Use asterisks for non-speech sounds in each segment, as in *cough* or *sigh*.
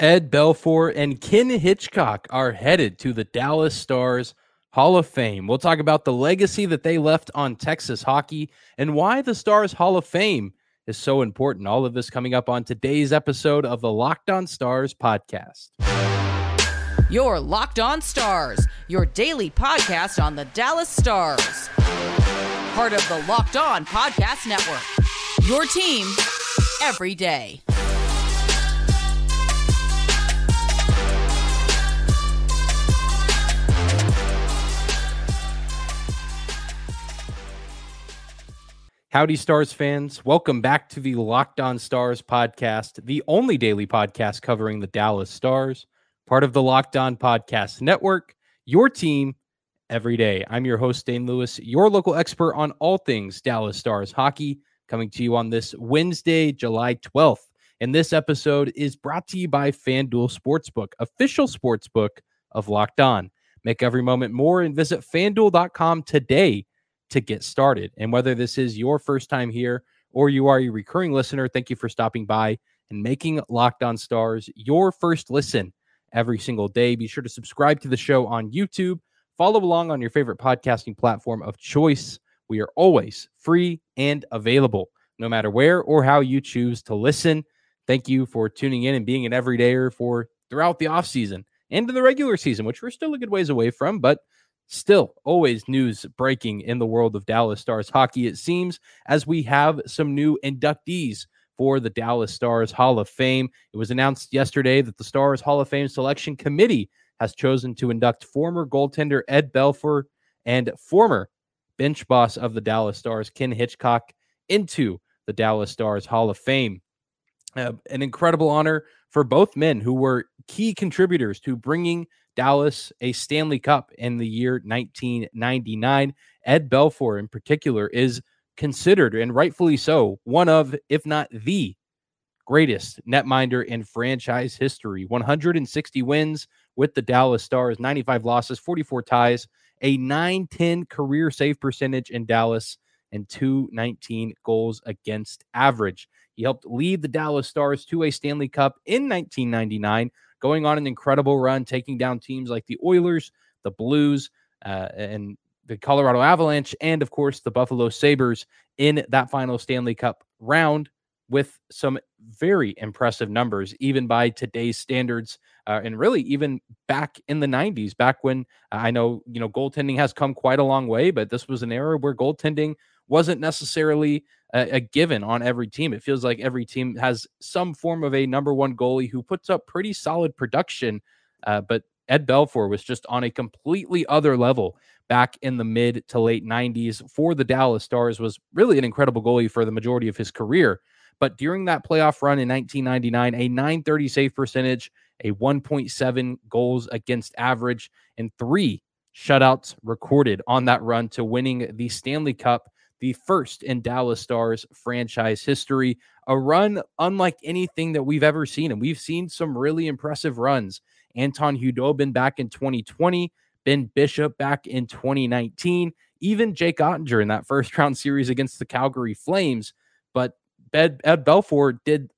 Ed Belfour and Ken Hitchcock are headed to the Dallas Stars Hall of Fame. We'll talk about the legacy that they left on Texas hockey and why the Stars Hall of Fame is so important. All of this coming up on today's episode of the Locked On Stars podcast. Your Locked On Stars, your daily podcast on the Dallas Stars. Part of the Locked On Podcast Network. Your team every day. Howdy, Stars fans. Welcome back to the Locked On Stars podcast, the only daily podcast covering the Dallas Stars, part of the Locked On Podcast Network, your team every day. I'm your host, Dane Lewis, your local expert on all things Dallas Stars hockey, coming to you on this Wednesday, July 12th. And this episode is brought to you by FanDuel Sportsbook, official sportsbook of Locked On. Make every moment more and visit fanduel.com today to get started. And whether this is your first time here or you are a recurring listener, thank you for stopping by and making Locked On Stars your first listen every single day. Be sure to subscribe to the show on YouTube, follow along on your favorite podcasting platform of choice. We are always free and available, no matter where or how you choose to listen. Thank you for tuning in and being an everydayer for throughout the off season and in the regular season, which we're still a good ways away from, but Still, always news breaking in the world of Dallas Stars hockey, it seems, as we have some new inductees for the Dallas Stars Hall of Fame. It was announced yesterday that the Stars Hall of Fame selection committee has chosen to induct former goaltender Ed Belfour and former bench boss of the Dallas Stars, Ken Hitchcock, into the Dallas Stars Hall of Fame. Uh, an incredible honor for both men who were key contributors to bringing Dallas a Stanley Cup in the year 1999. Ed Belfour, in particular, is considered, and rightfully so, one of, if not the greatest netminder in franchise history. 160 wins with the Dallas Stars, 95 losses, 44 ties, a 910 career save percentage in Dallas, and 219 goals against average. He helped lead the Dallas Stars to a Stanley Cup in 1999 going on an incredible run, taking down teams like the Oilers, the Blues, uh, and the Colorado Avalanche, and of course the Buffalo Sabres in that final Stanley Cup round with some very impressive numbers, even by today's standards, uh, and really even back in the 90s, back when uh, I know, you know, goaltending has come quite a long way, but this was an era where goaltending wasn't necessarily a, a, given on every team. It feels like every team has some form of a number one goalie who puts up pretty solid production. Uh, but Ed Belfour was just on a completely other level back in the mid to late 90s for the Dallas Stars was really an incredible goalie for the majority of his career. But during that playoff run in 1999, a 930 save percentage, a 1.7 goals against average, and three shutouts recorded on that run to winning the Stanley Cup the first in Dallas Stars franchise history. A run unlike anything that we've ever seen. And we've seen some really impressive runs. Anton Khudobin back in 2020, Ben Bishop back in 2019, even Jake Oettinger in that *laughs* first round series against the Calgary Flames. But Ed, Ed Belfour did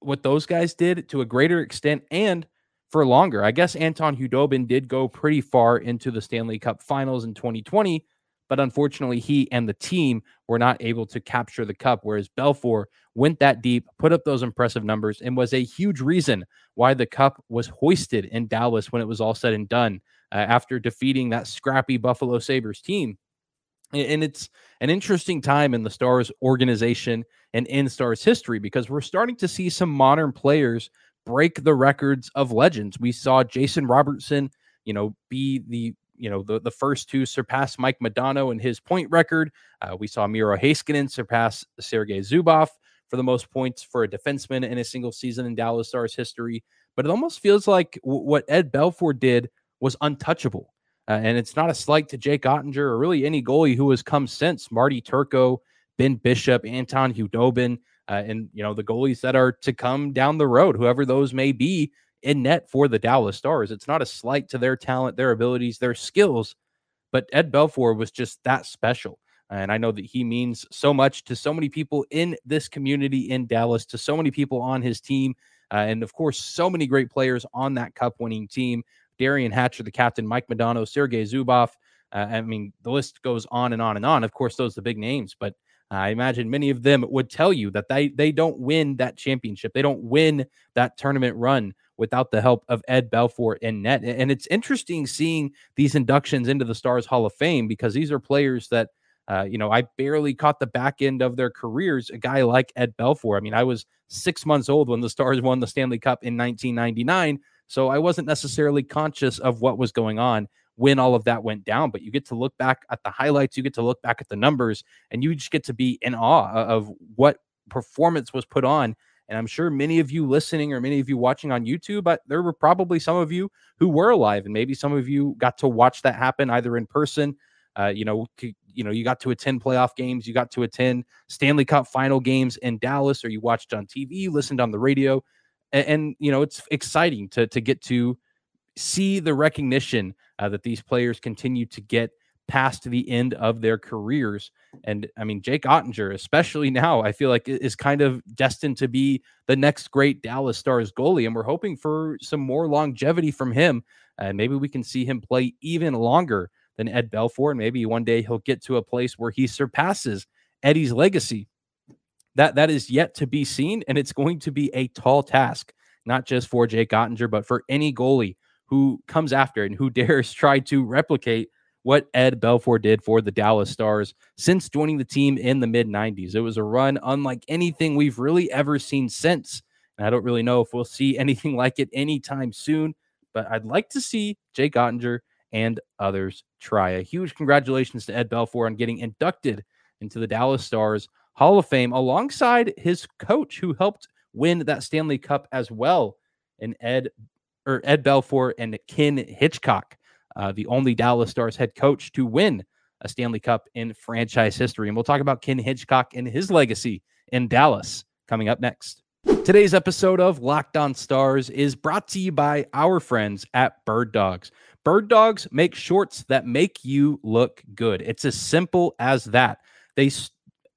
what those guys did to a greater extent and for longer. I guess Anton Khudobin did go pretty far into the Stanley Cup finals in 2020, but unfortunately, he and the team were not able to capture the cup. Whereas Belfour went that deep, put up those impressive numbers, and was a huge reason why the cup was hoisted in Dallas when it was all said and done uh, after defeating that scrappy Buffalo Sabres team. And it's an interesting time in the Stars organization and in Stars history because we're starting to see some modern players break the records of legends. We saw Jason Robertson, you know, be the you know the, the first to surpass Mike Modano in his point record. Uh, we saw Miro Heiskanen surpass Sergei Zubov for the most points for a defenseman in a single season in Dallas Stars history. But it almost feels like w- what Ed Belfour did was untouchable. Uh, and it's not a slight to Jake Oettinger or really any goalie who has come since Marty Turco, Ben Bishop, Anton Khudobin, uh, and you know the goalies that are to come down the road, whoever those may be in net for the Dallas Stars. It's not a slight to their talent, their abilities, their skills, but Ed Belfour was just that special. And I know that he means so much to so many people in this community in Dallas, to so many people on his team. Uh, and of course, so many great players on that cup winning team. Derian Hatcher, the captain, Mike Modano, Sergei Zubov. Uh, I mean, the list goes on and on and on. Of course, those are the big names, but I imagine many of them would tell you that they they don't win that championship. They don't win that tournament run without the help of Ed Belfour and net. And it's interesting seeing these inductions into the Stars Hall of Fame because these are players that uh, you know, I barely caught the back end of their careers. A guy like Ed Belfour. I mean, I was six months old when the Stars won the Stanley Cup in 1999. So I wasn't necessarily conscious of what was going on when all of that went down. But you get to look back at the highlights, you get to look back at the numbers, and you just get to be in awe of what performance was put on. And I'm sure many of you listening or many of you watching on YouTube, but there were probably some of you who were alive, and maybe some of you got to watch that happen either in person. Uh, you know, you know, you got to attend playoff games, you got to attend Stanley Cup final games in Dallas, or you watched on TV, listened on the radio, and, and you know, it's exciting to to get to see the recognition uh, that these players continue to get past the end of their careers. And I mean, Jake Oettinger, especially now, I feel like is kind of destined to be the next great Dallas Stars goalie. And we're hoping for some more longevity from him. And maybe we can see him play even longer than Ed Belfour. And maybe one day he'll get to a place where he surpasses Eddie's legacy. That that is yet to be seen, and it's going to be a tall task, not just for Jake Oettinger, but for any goalie who comes after and who *laughs* dares try to replicate what Ed Belfour did for the Dallas Stars since joining the team in the mid 90s. It was a run unlike anything we've really ever seen since. And I don't really know if we'll see *laughs* anything like it anytime soon, but I'd like to see Jake Oettinger and others try. A huge congratulations to Ed Belfour on getting inducted into the Dallas Stars Hall of Fame alongside his coach who helped win that Stanley Cup as well. And Ed or Ed Belfour and Ken Hitchcock, uh, the only Dallas Stars head coach to win a Stanley Cup in franchise history. And we'll talk about Ken Hitchcock and his legacy in Dallas coming up next. Today's episode of Locked On Stars is brought to you by our friends at Bird Dogs. Bird Dogs make shorts that make you look good. It's as simple as that. They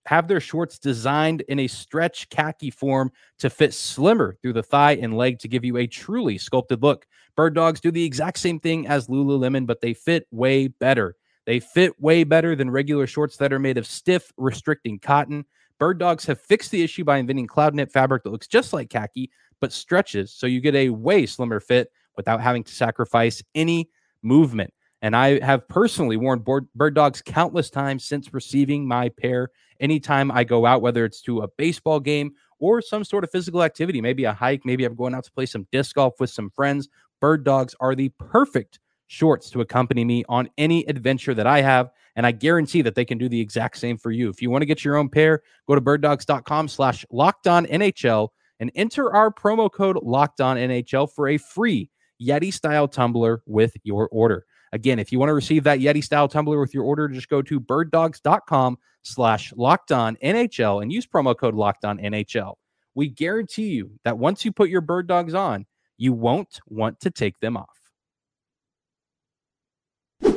have their shorts designed in a stretch khaki form to fit slimmer through the thigh and leg to give you a truly sculpted look. Bird Dogs do the exact same thing as Lululemon, but they fit way better. They fit way better than regular shorts that are made of stiff, restricting cotton. Bird Dogs have fixed the issue by inventing cloud knit fabric that looks just like khaki, but stretches so you get a way slimmer fit without having to sacrifice any movement. And I have personally worn Bird Dogs countless times since receiving my pair. Anytime I go out, whether it's to a baseball game or some sort of physical activity, maybe a hike, maybe I'm going out to play some disc golf with some friends, Bird Dogs are the perfect shorts to accompany me on any adventure that I have. And I guarantee that they can do the exact same for you. If you want to get your own pair, go to birddogs.com slash locked NHL and enter our promo code locked on NHL for a free Yeti style tumbler with your order. Again, if you want to receive that Yeti style tumbler with your order, just go to birddogs.com slash locked NHL and use promo code locked on NHL. We guarantee you that once you put your bird dogs on, you won't want to take them off.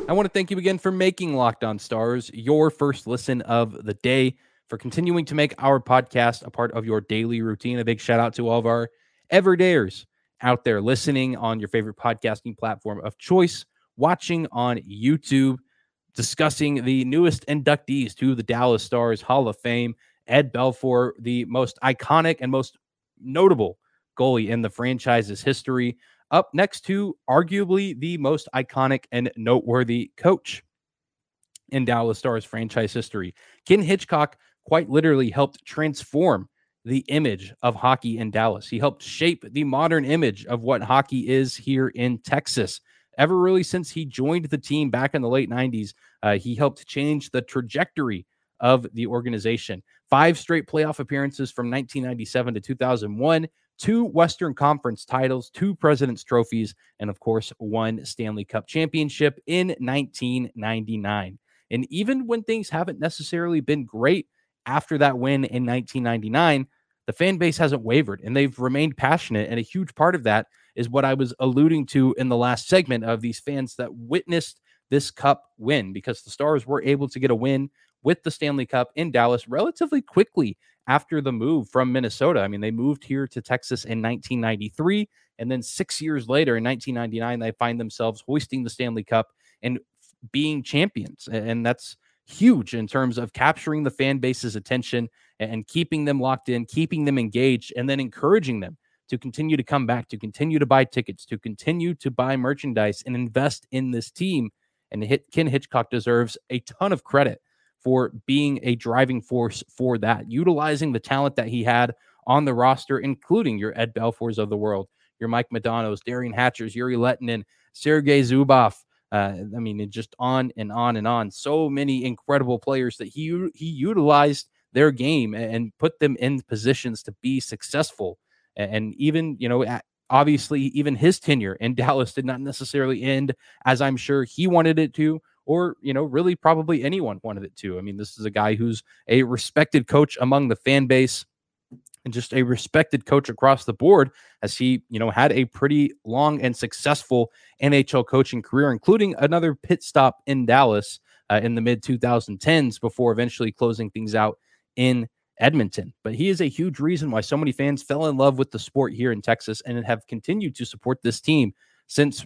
I want to thank you again for making Locked On Stars your first listen of the day, for continuing to make our podcast a part of your daily routine. A big shout out to all of our everydayers out there listening on your favorite podcasting platform of choice watching on YouTube, discussing the newest inductees to the Dallas Stars Hall of Fame. Ed Belfour, the most iconic and most notable goalie in the franchise's history, up next to arguably the most iconic and noteworthy coach in Dallas Stars franchise history. Ken Hitchcock quite literally helped transform the image of hockey in Dallas. He helped shape the modern image of what hockey is here in Texas ever really since he joined the team back in the late 90s. Uh, he helped change the trajectory of the organization. Five straight playoff appearances from 1997 to 2001, two Western Conference titles, two President's trophies, and of course, one Stanley Cup championship in 1999. And even when things haven't necessarily been great after that win in 1999, the fan base hasn't wavered and they've remained passionate. And a huge part of that is what I was alluding to in the last segment of these fans that witnessed this cup win because the Stars were able to get a win with the Stanley Cup in Dallas relatively quickly after the move from Minnesota. I mean, they moved here to Texas in 1993. And then six years later, in 1999, they find themselves hoisting the Stanley Cup and being champions. And that's huge in terms of capturing the fan base's attention and keeping them locked in, keeping them engaged, and then encouraging them to continue to come back, to continue to buy tickets, to continue to buy merchandise and invest in this team. And Ken Hitchcock deserves a ton of credit for being a driving force for that, utilizing the talent that he had on the roster, including your Ed Belfours of the world, your Mike Modano's, Derian Hatchers, Jere Lehtinen, Sergei Zubov. Uh, I mean, just on and on and on. So many incredible players that he he utilized their game and put them in positions to be successful. And even you know, obviously, even his tenure in *laughs* Dallas did not necessarily end as I'm sure he wanted it to, or you know, really probably anyone wanted it to. I mean, this is a guy who's a respected coach among the fan base and just a respected coach across the board as he, you know, had a pretty long and successful NHL coaching career, including another pit stop in Dallas uh, in the mid 2010s before eventually closing things out in Edmonton. But he is a huge reason why so many fans fell in love with the sport here in Texas and have continued to support this team since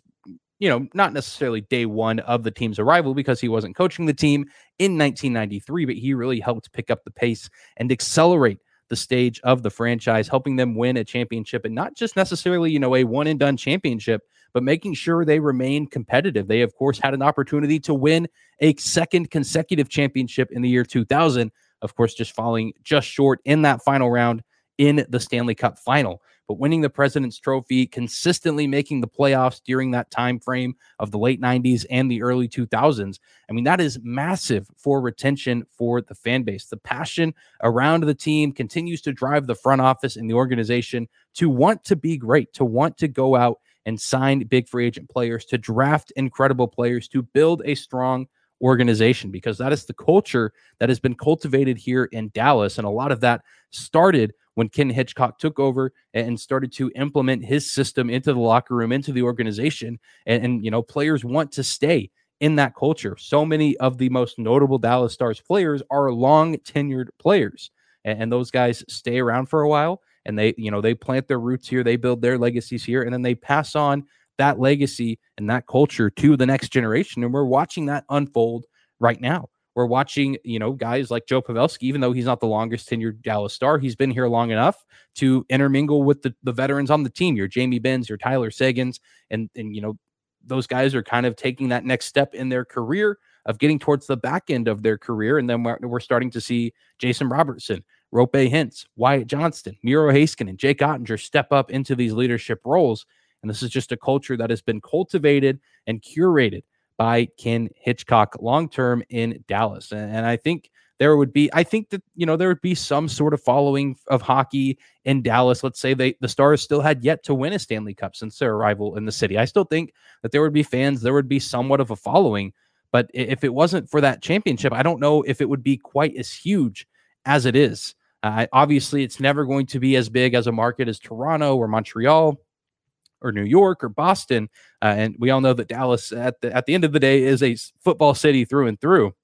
you know, not necessarily day one of the team's arrival because he wasn't coaching the team in 1993, but he really helped pick up the pace and accelerate the stage of the franchise, helping them win a championship and not just necessarily, you know, a one and done championship, but making sure they remain competitive. They, of course, had an opportunity to win a second consecutive championship in the year 2000, of course, just falling just short in that final round in the Stanley Cup final but winning the President's Trophy, consistently making the playoffs during that time frame of the late 90s and the early 2000s. I mean, that is massive for retention for the fan base. The passion around the team continues to drive the front office and the organization to want to be great, to want to go out and sign big free agent players, to draft incredible players, to build a strong organization because that is the culture that has been cultivated here in Dallas. And a lot of that started when Ken Hitchcock took over and started to implement his system into the locker room, into the organization. And, and, you know, players want to stay in that culture. So many of the most notable Dallas Stars players are long tenured players. And, and those guys stay around for a while and they, you know, they plant their roots here, they build their legacies here, and then they pass on that legacy and that culture to the next generation. And we're watching that unfold right now. We're watching, you know, guys like Joe Pavelski, even though he's not the longest tenured Dallas star, he's been here long enough to intermingle with the, the veterans on the team. Your Jamie Benns, your Tyler Seguins, and and you know, those guys are kind of taking that next step in their career of getting towards the back end of their career. And then we're, we're starting to see Jason Robertson, Roope Hintz, Wyatt Johnston, Miro Heiskanen, and Jake Oettinger step up into these leadership roles. And this is just a culture that has been cultivated and curated by Ken Hitchcock long term in Dallas. And, and, I think there would be, I think that, you know, there would be some sort of following of hockey in Dallas. Let's say they, the Stars still had yet to win a Stanley Cup since their arrival in the city. I still think that there would be fans, there would be somewhat of a following. But if it wasn't for that championship, I don't know if it would be quite as huge as it is. Uh, obviously, it's never going to be as big as a market as Toronto or Montreal or New York or Boston. Uh, and we all know that Dallas at the at the end of the day is a football city through and through.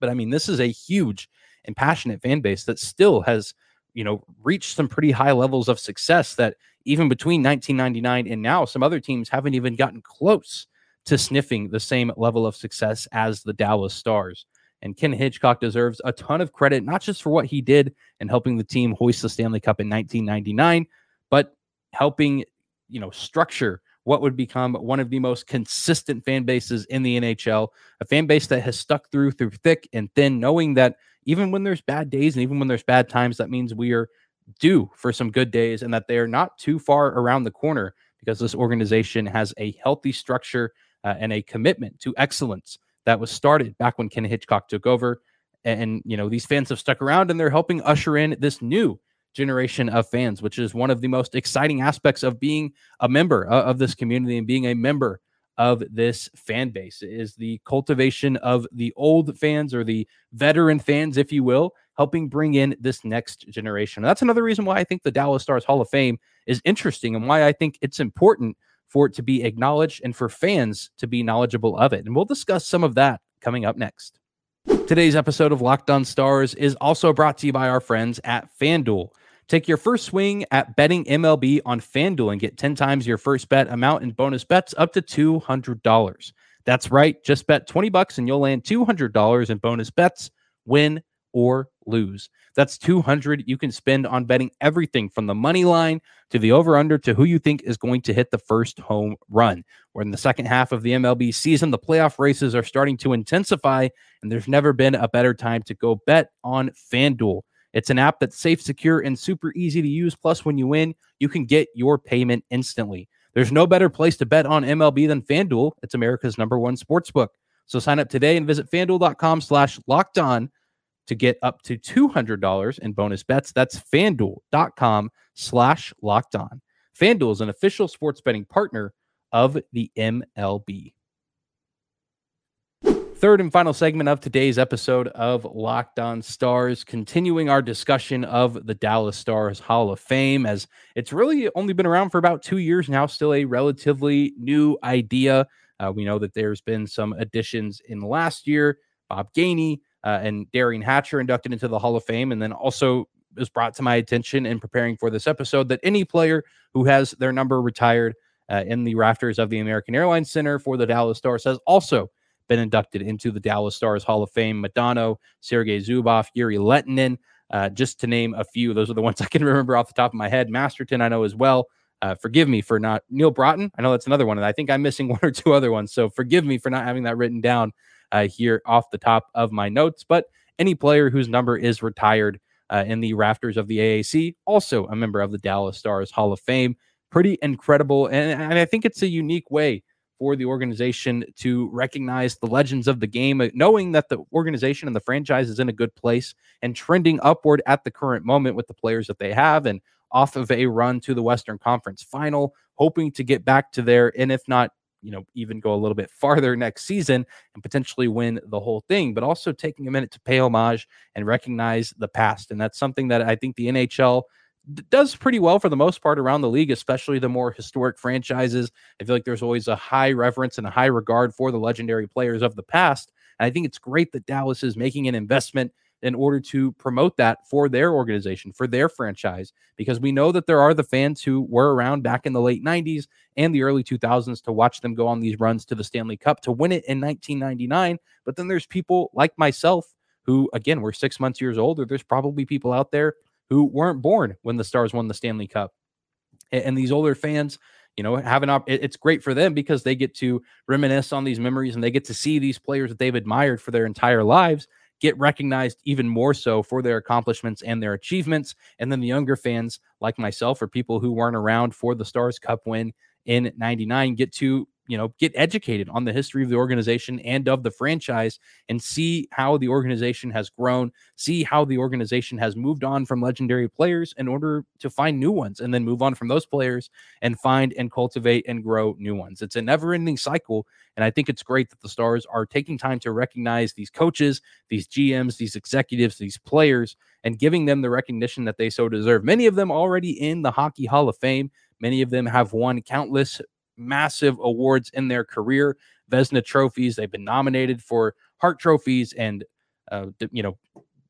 But I mean, this is a huge and passionate fan base that still has, you know, reached some pretty high levels of success that even between 1999 and now, some other teams haven't even gotten close to sniffing the same level of success as the Dallas Stars. And Ken Hitchcock deserves a ton of credit, not just for what he did in helping the team hoist the Stanley Cup in 1999, but helping you know, structure what would become one of the most consistent fan bases in the NHL, a fan base that has stuck through through thick and thin, knowing that even when there's bad days and even when there's bad times, that means we are due for some good days and that they are not too far around the corner because this organization has a healthy structure uh, and a commitment to excellence that was started back when Ken Hitchcock took over. And, you know, these fans have stuck around and they're helping usher in this new generation of fans, which is one of the most exciting aspects of being a member uh, of this community and being a member of this fan base is the cultivation of the old fans or the veteran fans, if you will, helping bring in this next generation. That's another reason why I think the Dallas Stars Hall of Fame is interesting and why I think it's important for it to be acknowledged and for fans to be knowledgeable of it. And we'll discuss some of that coming up next. Today's episode of Locked On Stars is also brought to you by our friends at FanDuel. Take your first swing at betting MLB on FanDuel and get 10 times your first bet amount in bonus bets up to $200. That's right, just bet 20 bucks and you'll land $200 in bonus bets, win or lose. That's 200 you can spend on betting everything from the money line to the over under to who you think is going to hit the first home run. We're in the second half of the MLB season. The playoff races are starting to intensify, and there's never been a better time to go bet on FanDuel. It's an app that's safe, secure, and super easy to use. Plus, when you win, you can get your payment instantly. There's no better place to bet on MLB than FanDuel. It's America's number one sports book. So sign up today and visit fanduel.com slash locked on to get up to $200 in bonus bets. That's fanduel.com slash locked on. FanDuel is an official sports betting partner of the MLB. Third and final segment of today's episode of Locked On Stars, continuing our discussion of the Dallas Stars Hall of Fame, as it's really only been around for about two years now, still a relatively new idea. Uh, we know that there's been some additions in last year. Bob Gainey, uh, and Derian Hatcher inducted into the Hall of Fame. And then also was brought to my attention in preparing for this episode that any player who has their number retired uh, in the rafters of the American Airlines Center for the Dallas Stars has also been inducted into the Dallas Stars Hall of Fame. Modano, Sergei Zubov, Jere Lehtinen, uh, just to name a few. Those are the *laughs* ones I can remember off the top of my head. Masterton, I know as well. Uh, forgive me for not Neal Broten. I know that's another one, and I think I'm missing *laughs* one or two other ones. So forgive me for not having that written down uh, here off the top of my notes. But any player whose number is retired uh, in the rafters of the AAC, also a member of the Dallas Stars Hall of Fame. Pretty incredible. And, and I think it's a unique way for the organization to recognize the legends of the game, knowing that the organization and the franchise is in a good place and trending upward at the current moment with the players that they have and off of a run to the Western Conference final, hoping to get back to there. And if not you know, even go a little bit farther next season and potentially win the whole thing, but also taking a minute to pay homage and recognize the past. And that's something that I think the NHL does pretty well for the most part around the league, especially the more historic franchises. I feel like there's always a high reverence and a high regard for the legendary players of the past. And I think it's great that Dallas is making an investment in order to promote that for their organization, for their franchise, because we know that there are the fans who were around back in the late 90s and the early 2000s to watch them go on these runs to the Stanley Cup to win it in 1999. But then there's people like myself who, again, were six months years older. There's probably people out there who weren't born when the Stars won the Stanley Cup. And these older fans, you know, have an op- it's great for them because they get to reminisce on these memories and they get to see these players that they've admired for their entire lives get recognized even more so for their accomplishments and their achievements. And then the younger fans, like myself, or people who weren't around for the Stars Cup win in 99, get to you know get educated on the history of the organization and of the franchise and see how the organization has grown see how the organization has moved on from legendary players in order to find new ones and then move on from those players and find and cultivate and grow new ones. It's a never ending cycle and i think it's great that the stars are taking time to recognize these coaches these gms these executives these players and giving them the recognition that they so deserve. Many of them already in the hockey hall of fame. Many of them have won countless massive awards in their career, Vezina trophies. They've been nominated for Hart trophies and, uh, you know,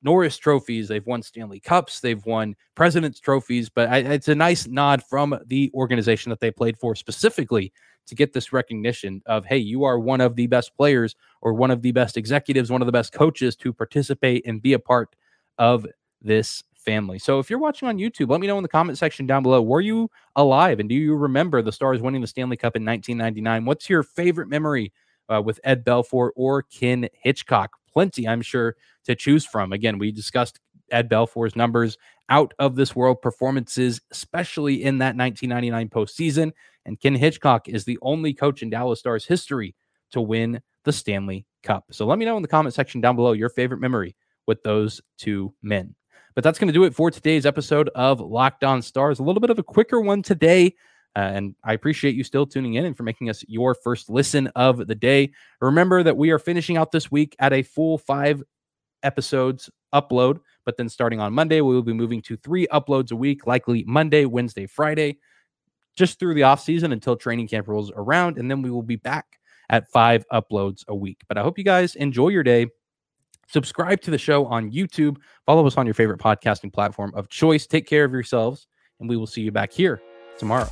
Norris trophies. They've won Stanley Cups. They've won President's trophies. But I, it's a nice nod from the organization that they played for specifically to get this recognition of, hey, you are one of the best players or one of the best executives, one of the best coaches to participate and be a part of this family. So if you're watching on YouTube, let me know in the comment section down below. Were you alive and do you remember the Stars winning the Stanley Cup in 1999? What's your favorite memory uh, with Ed Belfour or Ken Hitchcock? Plenty, I'm sure, to choose from. Again, we discussed Ed Belfour's numbers out of this world performances, especially in that 1999 postseason. And Ken Hitchcock is the only coach in Dallas Stars history to win the Stanley Cup. So let me know in the comment section down below your favorite memory with those two men. But that's going to do it for today's episode of Locked On Stars. A little bit of a quicker one today. Uh, and I appreciate you still tuning in and for making us your first listen of the day. Remember that we are finishing out this week at a full five episodes upload, but then starting on Monday, we will be moving to three uploads a week, likely Monday, Wednesday, Friday, just through the off season until training camp rolls around. And then we will be back at five uploads a week. But I hope you guys enjoy your day Subscribe to the show on YouTube. Follow us on your favorite podcasting platform of choice. Take care of yourselves, and we will see you back here tomorrow.